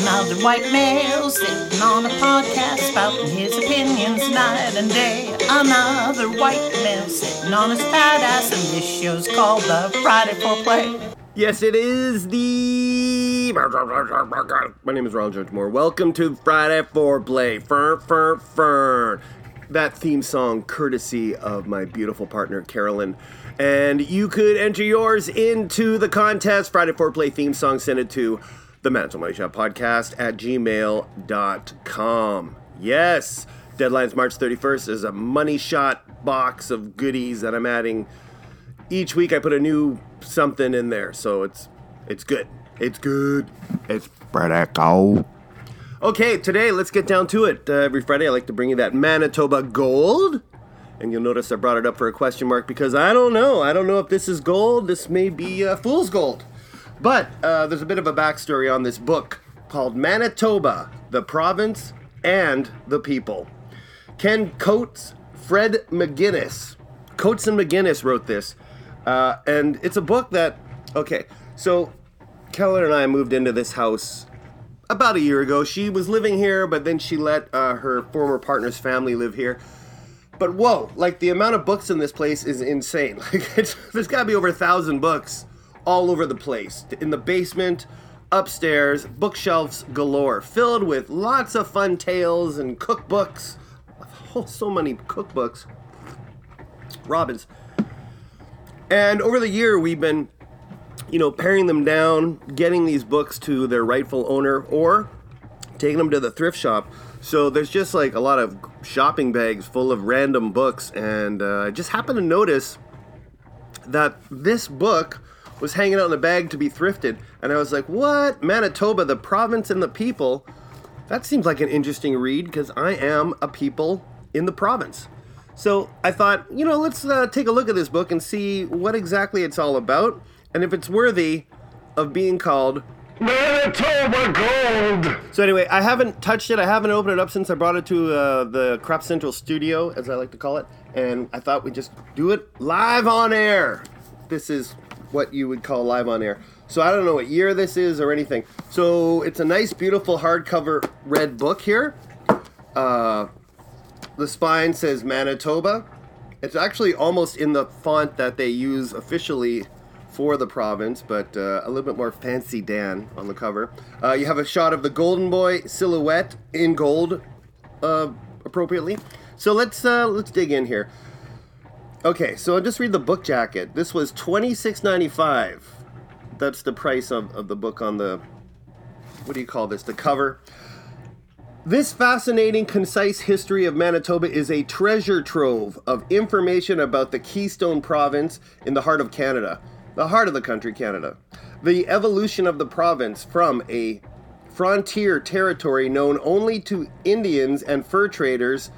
Another white male sitting on a podcast spouting his opinions night and day. Another white male sitting on his fat ass, and this show's called the Friday Foreplay. Yes, it is the. My name is Ronald George Moore. Welcome to Friday Foreplay. Fern, fern, fern. That theme song, courtesy of my beautiful partner, Carolyn. And you could enter yours into the contest. Friday Foreplay theme song, send it to the Manitoba Money Shot Podcast at gmail.com. Yes, deadline's March 31st. is a money shot box of goodies that I'm adding each week I put a new something in there, so it's it's good. It's good. It's Friday go. Okay, today let's get down to it. Uh, every Friday I like to bring you that Manitoba Gold, and you'll notice I brought it up for a question mark because I don't know. I don't know if this is gold. This may be uh, fool's gold. But uh, there's a bit of a backstory on this book called Manitoba: The Province and the People. Ken Coates, Fred McGuinness, Coates and McGuinness wrote this. Uh, and it's a book that, okay, so Keller and I moved into this house about a year ago. She was living here, but then she let uh, her former partner's family live here. But whoa, like the amount of books in this place is insane. Like, there's got to be over a thousand books all over the place. In the basement, upstairs, bookshelves galore, filled with lots of fun tales and cookbooks. Oh, so many cookbooks. Robbins. And over the year, we've been, you know, paring them down, getting these books to their rightful owner, or taking them to the thrift shop. So there's just like a lot of shopping bags full of random books, and uh, I just happened to notice that this book was hanging out in a bag to be thrifted, and I was like, "What? Manitoba, the province and the people? That seems like an interesting read because I am a people in the province." So I thought, you know, let's uh, take a look at this book and see what exactly it's all about, and if it's worthy of being called Manitoba Gold. So anyway, I haven't touched it. I haven't opened it up since I brought it to uh, the Crop Central studio, as I like to call it, and I thought we'd just do it live on air. This is what you would call live on air. So I don't know what year this is or anything. So it's a nice, beautiful hardcover red book here. Uh, the spine says Manitoba. It's actually almost in the font that they use officially for the province, but uh, a little bit more fancy Dan on the cover. Uh, you have a shot of the Golden Boy silhouette in gold, uh, appropriately. So let's uh, let's dig in here. Okay, so I'll just read the book jacket. This was twenty six ninety five. That's the price of, of the book on the what do you call this? The cover. This fascinating, concise history of Manitoba is a treasure trove of information about the Keystone Province in the heart of Canada, the heart of the country, Canada. The evolution of the province from a frontier territory known only to Indians and fur traders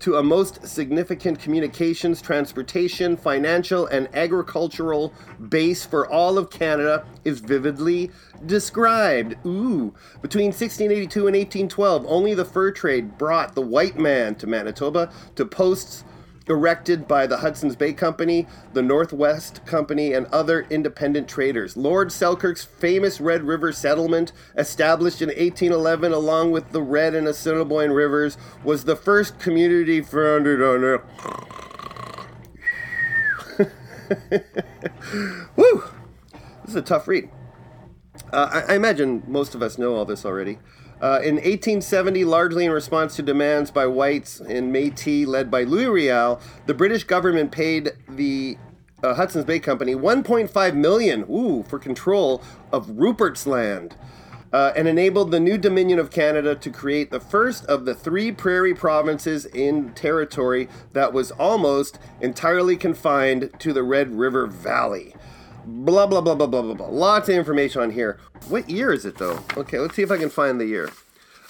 to a most significant communications, transportation, financial, and agricultural base for all of Canada is vividly described. Ooh. Between 1682 and 1812, only the fur trade brought the white man to Manitoba to posts erected by the Hudson's Bay Company, the Northwest Company, and other independent traders. Lord Selkirk's famous Red River settlement, established in 1811 along with the Red and Assiniboine rivers, was the first community founded on it. Woo! This is a tough read. Uh, I, I imagine most of us know all this already. Uh, in 1870, largely in response to demands by whites in Métis led by Louis Riel, the British government paid the uh, Hudson's Bay Company 1.5 million, ooh, for control of Rupert's Land, uh, and enabled the new Dominion of Canada to create the first of the three prairie provinces in territory that was almost entirely confined to the Red River Valley. Blah blah blah blah blah blah blah. Lots of information on here. What year is it though? Okay, let's see if I can find the year.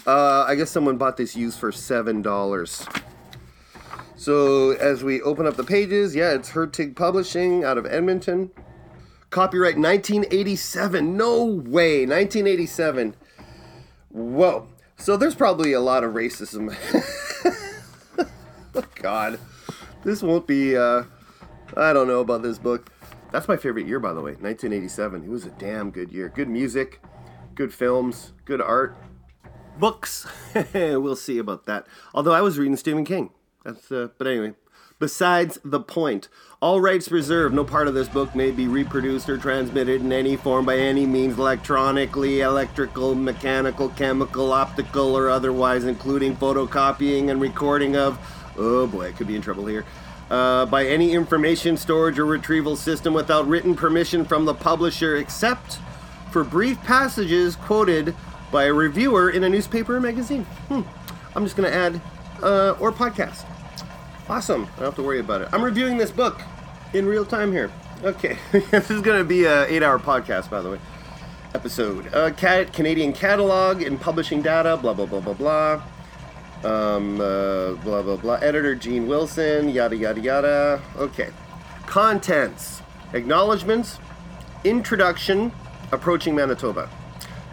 Uh, I guess someone bought this used for seven dollars. So as we open up the pages, yeah, it's Hurtig Publishing out of Edmonton. Copyright 1987. No way, 1987. Whoa. So there's probably a lot of racism. God, this won't be. Uh, I don't know about this book. That's my favorite year, by the way, 1987. It was a damn good year. Good music, good films, good art. books. we'll see about that. Although I was reading Stephen King. That's uh, but anyway. Besides the point, all rights reserved. No part of this book may be reproduced or transmitted in any form by any means, electronically, electrical, mechanical, chemical, optical, or otherwise, including photocopying and recording of. Oh boy, I could be in trouble here. Uh, by any information storage or retrieval system without written permission from the publisher, except for brief passages quoted by a reviewer in a newspaper or magazine. Hmm. I'm just going to add, uh, or podcast. Awesome. I don't have to worry about it. I'm reviewing this book in real time here. Okay. this is going to be an eight hour podcast, by the way. Episode. Uh, Canadian catalog and publishing data, blah, blah, blah, blah, blah. Um, uh, blah, blah, blah. Editor Gene Wilson, yada, yada, yada. Okay. Contents. Acknowledgements. Introduction. Approaching Manitoba.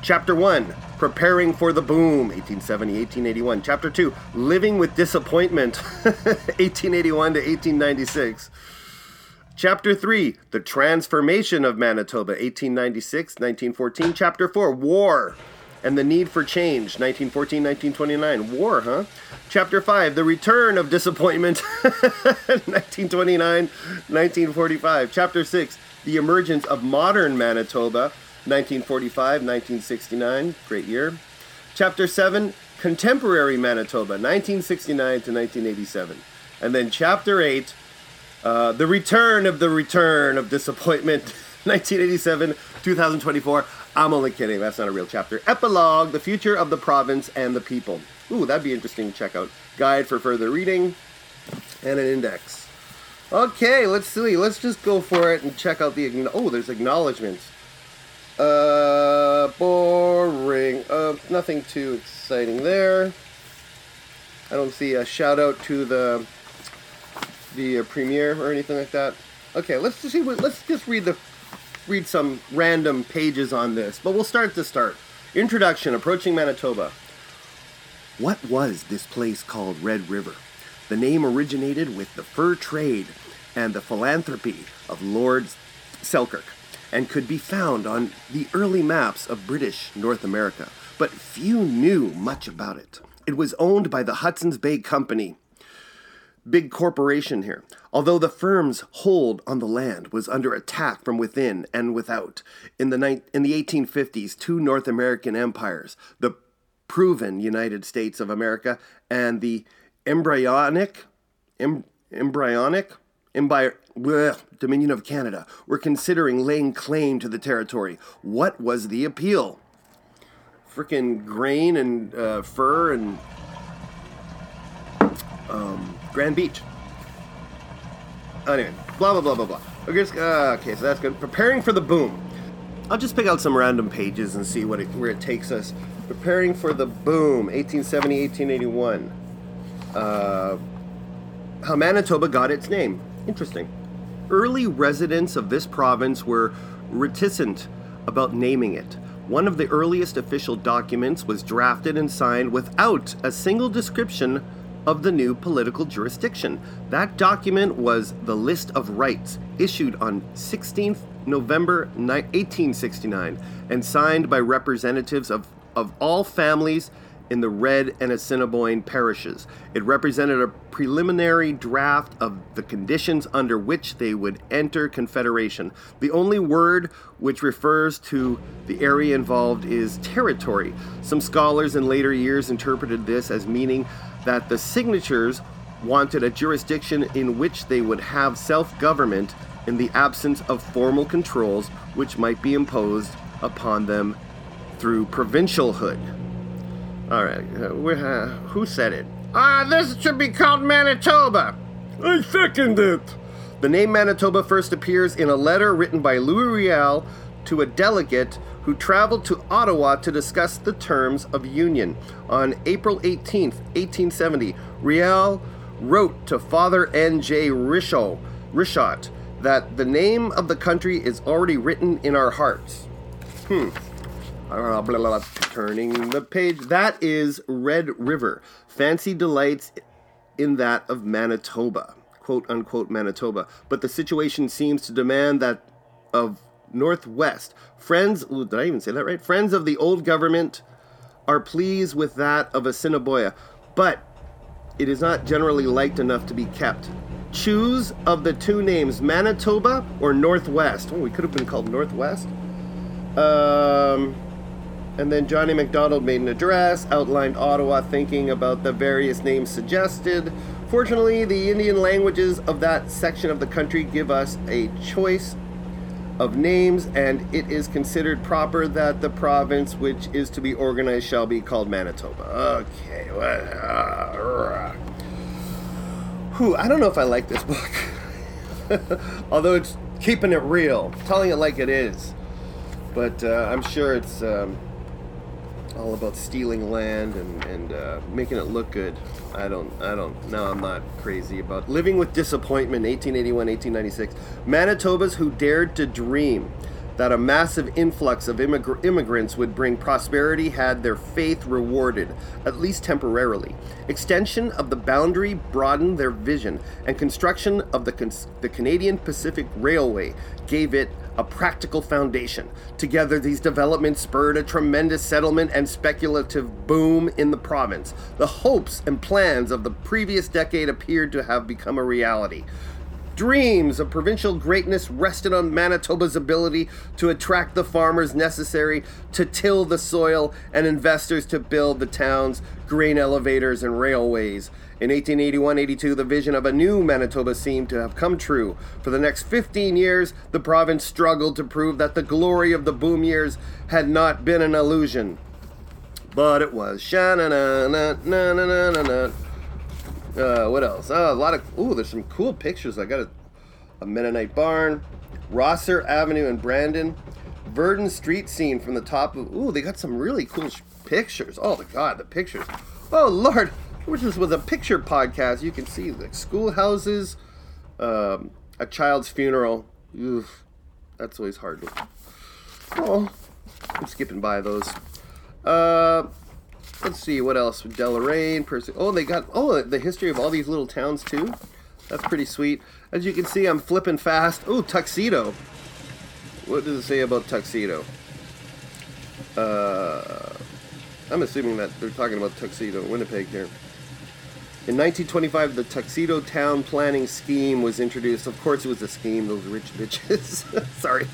Chapter 1 Preparing for the Boom, 1870 1881. Chapter 2 Living with Disappointment, 1881 to 1896. Chapter 3 The Transformation of Manitoba, 1896 1914. Chapter 4 War and the Need for Change, 1914 1929. War, huh? Chapter 5 The Return of Disappointment, 1929 1945. Chapter 6 The Emergence of Modern Manitoba, 1945 1969, great year. Chapter 7, Contemporary Manitoba, 1969 to 1987. And then Chapter 8, uh, The Return of the Return of Disappointment, 1987 2024. I'm only kidding, that's not a real chapter. Epilogue, The Future of the Province and the People. Ooh, that'd be interesting to check out. Guide for further reading and an index. Okay, let's see. Let's just go for it and check out the. Oh, there's acknowledgments. Uh, boring. Uh, nothing too exciting there. I don't see a shout out to the the uh, premiere or anything like that. Okay, let's just see. What, let's just read the read some random pages on this. But we'll start the start. Introduction: Approaching Manitoba. What was this place called Red River? The name originated with the fur trade and the philanthropy of Lord Selkirk and could be found on the early maps of British North America, but few knew much about it. It was owned by the Hudson's Bay Company, big corporation here. Although the firm's hold on the land was under attack from within and without, in the, ni- in the 1850s, two North American empires, the proven United States of America and the embryonic, em- embryonic, emby- bleh, Dominion of Canada, were considering laying claim to the territory. What was the appeal? Frickin' grain and uh, fur and um, Grand Beach. Anyway, blah blah blah blah blah. Okay, so- uh, okay, so that's good. Preparing for the boom. I'll just pick out some random pages and see what it, where it takes us. Preparing for the boom, 1870, 1881. Uh, how Manitoba got its name. Interesting. Early residents of this province were reticent about naming it. One of the earliest official documents was drafted and signed without a single description of the new political jurisdiction. That document was the List of Rights, issued on 16th November 1869 and signed by representatives of, of all families in the Red and Assiniboine parishes. It represented a preliminary draft of the conditions under which they would enter Confederation. The only word which refers to the area involved is territory. Some scholars in later years interpreted this as meaning that the signatures wanted a jurisdiction in which they would have self government in the absence of formal controls which might be imposed upon them through provincialhood. All right, uh, uh, who said it? Ah, this should be called Manitoba. I second it. The name Manitoba first appears in a letter written by Louis Riel to a delegate who traveled to Ottawa to discuss the terms of union. On April 18th, 1870, Riel wrote to Father N.J. Ritchot that the name of the country is already written in our hearts. Uh, blah, blah, blah, turning the page. That is Red River. Fancy delights in that of Manitoba, quote unquote Manitoba. But the situation seems to demand that of Northwest. Friends, ooh, did I even say that right? Friends of the old government are pleased with that of Assiniboia, but it is not generally liked enough to be kept. Choose of the two names, Manitoba or Northwest. Oh, we could have been called Northwest. Um, and then Johnny McDonald made an address, outlined Ottawa thinking about the various names suggested. Fortunately, the Indian languages of that section of the country give us a choice of names, and it is considered proper that the province which is to be organized shall be called Manitoba. Okay. Whew, I don't know if I like this book. Although it's keeping it real, telling it like it is. But uh, I'm sure it's um, all about stealing land and, and uh, making it look good. I don't, I don't, no, I'm not crazy about living with disappointment. 1881, 1896. Manitobas who dared to dream that a massive influx of immigr- immigrants would bring prosperity had their faith rewarded, at least temporarily. Extension of the boundary broadened their vision, and construction of the, the Canadian Pacific Railway gave it a practical foundation. Together, these developments spurred a tremendous settlement and speculative boom in the province. The hopes and plans of the previous decade appeared to have become a reality. Dreams of provincial greatness rested on Manitoba's ability to attract the farmers necessary to till the soil and investors to build the town's grain elevators and railways. In 1881 82, the vision of a new Manitoba seemed to have come true. For the next 15 years, the province struggled to prove that the glory of the boom years had not been an illusion. But it was. Sha Uh, what else? Oh, a lot of. Ooh, there's some cool pictures. I got a, a Mennonite barn, Rosser Avenue in Brandon, Virden Street scene from the top of. Ooh, they got some really cool pictures. Oh, the God, the pictures. Oh, Lord. Which is with a picture podcast. You can see like schoolhouses, um, a child's funeral. Oof, that's always hard. Oh, I'm skipping by those. Uh, Let's see what else. Deloraine, Percy. Oh, they got oh the history of all these little towns too. That's pretty sweet. As you can see, I'm flipping fast. Oh, tuxedo. What does it say about tuxedo? Uh, I'm assuming that they're talking about tuxedo, Winnipeg here. In 1925, the Tuxedo Town Planning Scheme was introduced. Of course, it was a scheme, those rich bitches. Sorry.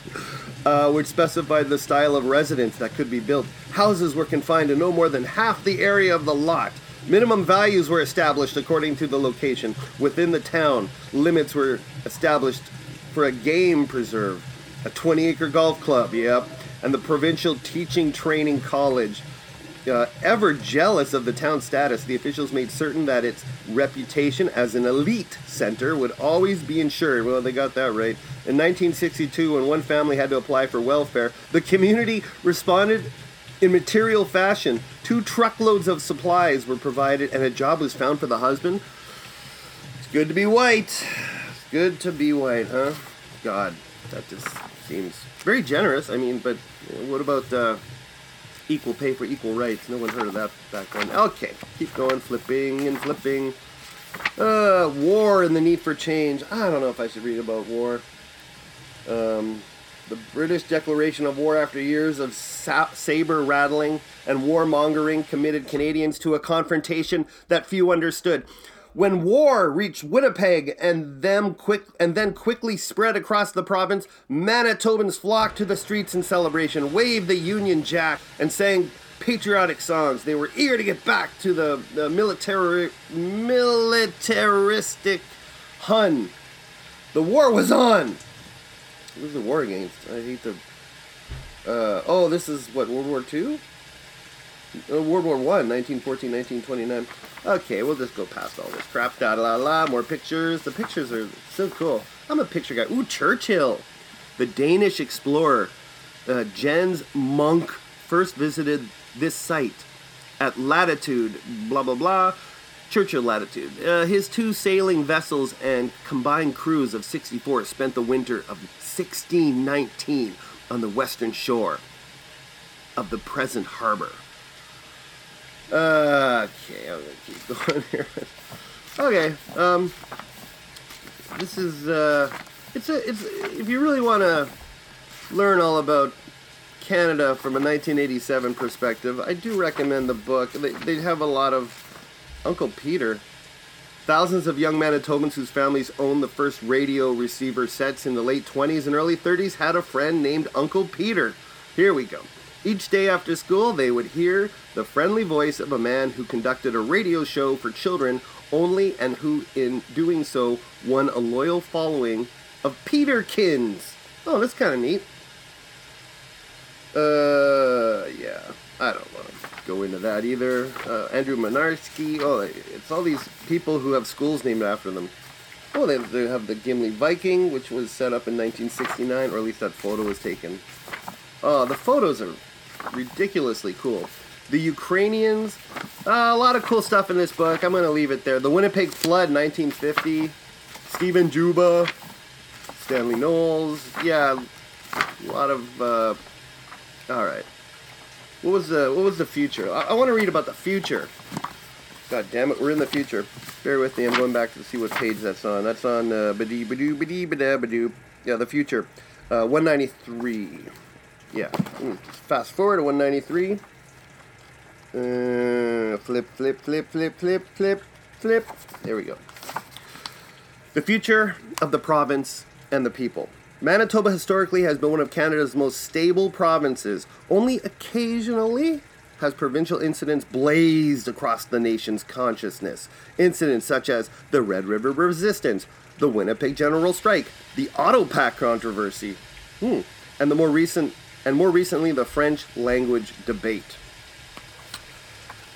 Uh, which specified the style of residence that could be built. Houses were confined to no more than half the area of the lot. Minimum values were established according to the location. Within the town, limits were established for a game preserve, a 20 acre golf club, yep, and the Provincial Teaching Training College. Uh, ever jealous of the town's status, the officials made certain that its reputation as an elite center would always be ensured. Well, they got that right. In 1962, when one family had to apply for welfare, the community responded in material fashion. Two truckloads of supplies were provided, and a job was found for the husband. It's good to be white. It's good to be white, huh? God, that just seems very generous. I mean, but what about uh, equal pay for equal rights? No one heard of that back then. Okay, keep going, flipping and flipping. Uh, war and the need for change. I don't know if I should read about war. Um, the British declaration of war after years of sa- saber rattling and warmongering committed Canadians to a confrontation that few understood. When war reached Winnipeg and them quick and then quickly spread across the province, Manitobans flocked to the streets in celebration, waved the Union Jack, and sang patriotic songs. They were eager to get back to the, the military militaristic Hun. The war was on. What is the war against? I hate the. Uh, oh, this is what World War Two. Uh, World War One, 1914, 1929. Okay, we'll just go past all this crap. Da la la. More pictures. The pictures are so cool. I'm a picture guy. Ooh, Churchill, the Danish explorer, uh, Jens Munk first visited this site at latitude blah blah blah. Churchill latitude. Uh, his two sailing vessels and combined crews of 64 spent the winter of 1619 on the western shore of the present harbor. Okay, I'm gonna keep going here. okay, um, this is uh, it's a it's if you really want to learn all about Canada from a 1987 perspective, I do recommend the book. They, they have a lot of Uncle Peter. Thousands of young Manitobans whose families owned the first radio receiver sets in the late 20s and early 30s had a friend named Uncle Peter. Here we go. Each day after school, they would hear the friendly voice of a man who conducted a radio show for children only and who, in doing so, won a loyal following of Peterkins. Oh, that's kind of neat. Uh, yeah. I don't want to go into that either. Uh, Andrew Mynarski. Oh, it's all these people who have schools named after them. Oh, they, they have the Gimli Viking, which was set up in 1969, or at least that photo was taken. Oh, the photos are ridiculously cool. The Ukrainians, uh, a lot of cool stuff in this book. I'm going to leave it there. The Winnipeg Flood, 1950. Stephen Juba, Stanley Knowles. Yeah, a lot of. Uh, all right. What was the What was the future? I, I want to read about the future. God damn it, we're in the future. Bear with me. I'm going back to see what page that's on. That's on uh, badee badoo badee badoo. Yeah, the future. Uh, 193. Yeah. Mm, Fast forward to 193. Uh, flip, flip, flip, flip, flip, flip, flip. There we go. The future of the province and the people. Manitoba historically has been one of Canada's most stable provinces. Only occasionally has provincial incidents blazed across the nation's consciousness. Incidents such as the Red River Resistance, the Winnipeg General Strike, the Autopac controversy, hmm, and the more recent and more recently the French language debate.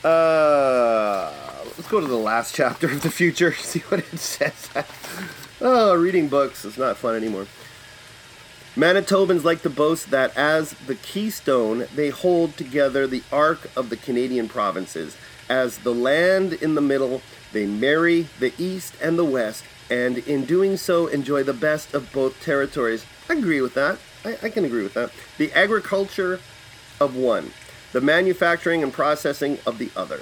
Uh, let's go to the last chapter of the future. See what it says. oh, reading books is not fun anymore. Manitobans like to boast that as the keystone, they hold together the arc of the Canadian provinces. As the land in the middle, they marry the east and the west, and in doing so, enjoy the best of both territories. I agree with that. I, I can agree with that. The agriculture of one, the manufacturing and processing of the other.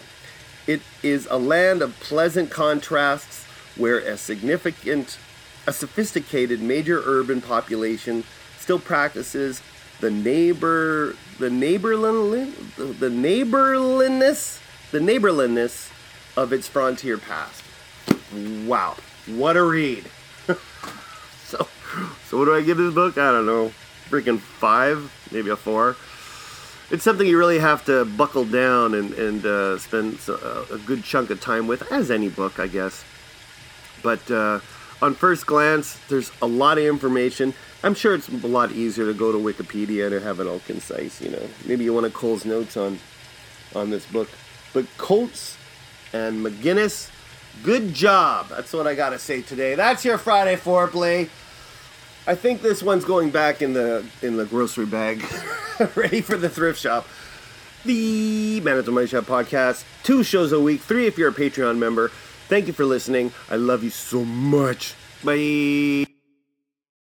It is a land of pleasant contrasts where a significant, a sophisticated major urban population still practices the neighbor, the neighborliness, the neighborliness, the neighborliness of its frontier past. Wow, what a read! so, so what do I give this book? I don't know, freaking five, maybe a four it's something you really have to buckle down and, and uh, spend a, a, good chunk of time with, as any book, I guess. But uh, on first glance, there's a lot of information. I'm sure it's a lot easier to go to Wikipedia and have it all concise. You know, maybe you want to Coles notes on on this book. But Coates and McGuinness, good job. That's what I gotta say today. That's your Friday foreplay. I think this one's going back in the in the grocery bag, ready for the thrift shop. The Manitoba Money Shot podcast, two shows a week, three if you're a Patreon member. Thank you for listening. I love you so much. Bye.